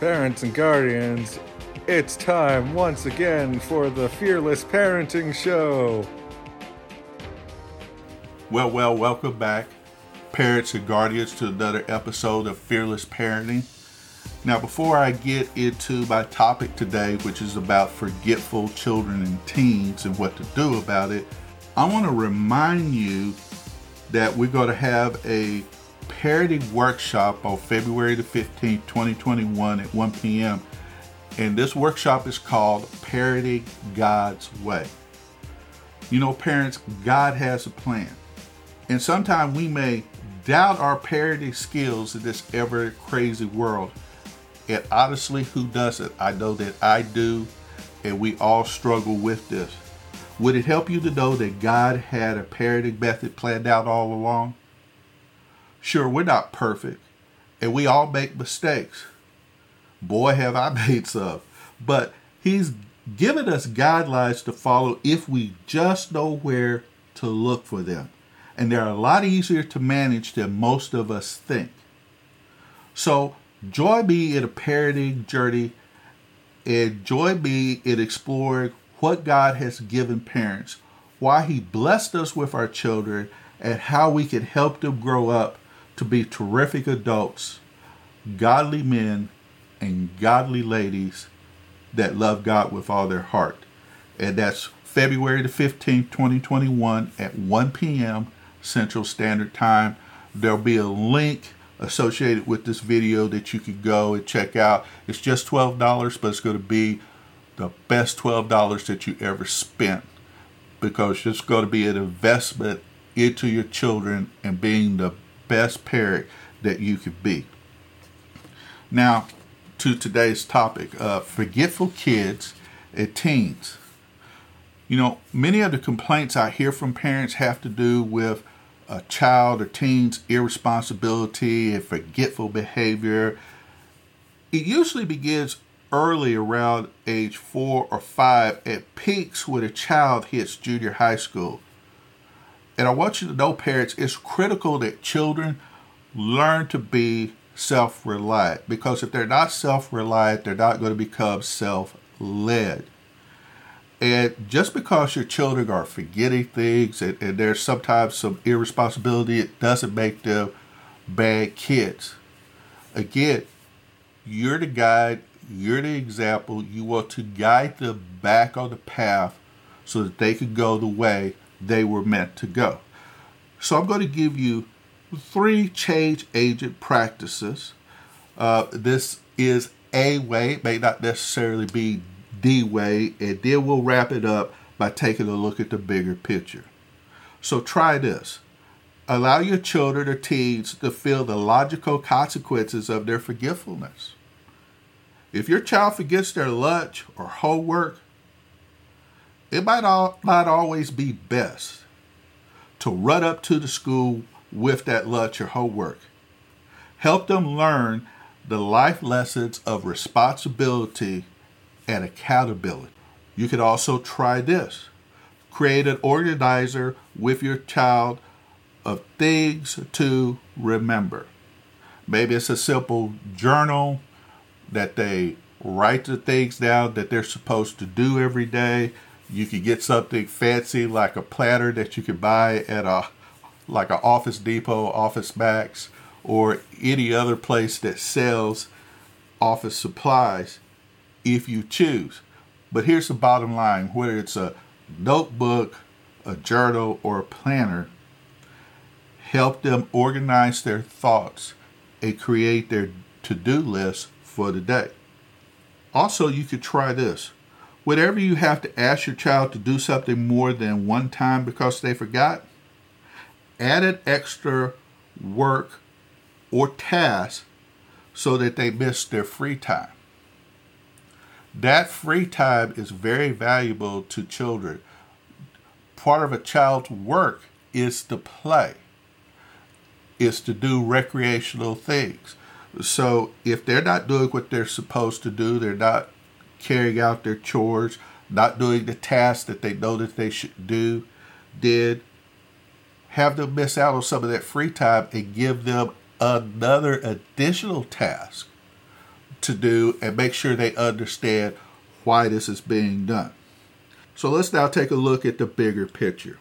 Parents and guardians, it's time once again for the Fearless Parenting Show. Well, well, welcome back, parents and guardians, to another episode of Fearless Parenting. Now, before I get into my topic today, which is about forgetful children and teens and what to do about it, I want to remind you that we're going to have a parenting workshop on February the 15th, 2021 at 1 p.m. And this workshop is called Parody God's Way. You know, parents, God has a plan. And sometimes we may doubt our parody skills in this ever crazy world. And honestly, who doesn't? I know that I do, and we all struggle with this. Would it help you to know that God had a parody method planned out all along? Sure, we're not perfect, and we all make mistakes. Boy, have I made some. But He's given us guidelines to follow if we just know where to look for them. And they're a lot easier to manage than most of us think. So, join me in a parenting journey and join me in exploring what God has given parents, why He blessed us with our children, and how we can help them grow up to be terrific adults, godly men, and godly ladies that love God with all their heart. And that's February the 15th, 2021 at 1 p.m. Central Standard Time. There'll be a link associated with this video that you could go and check out. It's just $12, but it's going to be the best $12 that you ever spent because it's going to be an investment into your children and being the best parent that you could be. Now, to today's topic uh, forgetful kids and teens. You know, many of the complaints I hear from parents have to do with a child or teen's irresponsibility and forgetful behavior. It usually begins early around age four or five at peaks when a child hits junior high school. And I want you to know, parents, it's critical that children learn to be self reliant because if they're not self reliant, they're not going to become self led. And just because your children are forgetting things and, and there's sometimes some irresponsibility, it doesn't make them bad kids. Again, you're the guide, you're the example. You want to guide them back on the path so that they can go the way they were meant to go. So I'm going to give you three change agent practices. Uh, this is a way, it may not necessarily be the way, and then we'll wrap it up by taking a look at the bigger picture. So try this. Allow your children or teens to feel the logical consequences of their forgetfulness. If your child forgets their lunch or homework, it might all, not always be best to run up to the school with that lunch or homework. Help them learn the life lessons of responsibility and accountability. You could also try this create an organizer with your child of things to remember. Maybe it's a simple journal that they write the things down that they're supposed to do every day. You could get something fancy like a platter that you could buy at a like a Office Depot, Office Max, or any other place that sells office supplies if you choose. But here's the bottom line whether it's a notebook, a journal, or a planner, help them organize their thoughts and create their to do list for the day. Also, you could try this. Whenever you have to ask your child to do something more than one time because they forgot, added extra work or task so that they miss their free time. That free time is very valuable to children. Part of a child's work is to play, is to do recreational things. So if they're not doing what they're supposed to do, they're not carrying out their chores, not doing the tasks that they know that they should do, did have them miss out on some of that free time and give them another additional task to do and make sure they understand why this is being done. So let's now take a look at the bigger picture.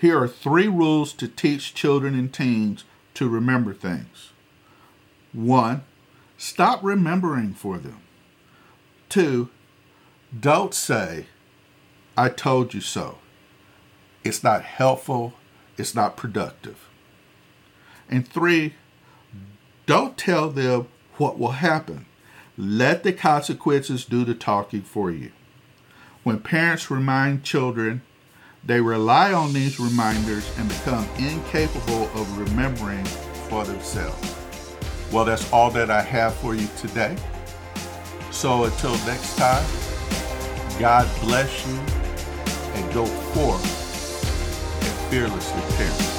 Here are three rules to teach children and teens to remember things. One, stop remembering for them. Two, don't say, I told you so. It's not helpful, it's not productive. And three, don't tell them what will happen. Let the consequences do the talking for you. When parents remind children, they rely on these reminders and become incapable of remembering for themselves. Well, that's all that I have for you today. So until next time, God bless you and go forth and fearlessly parent.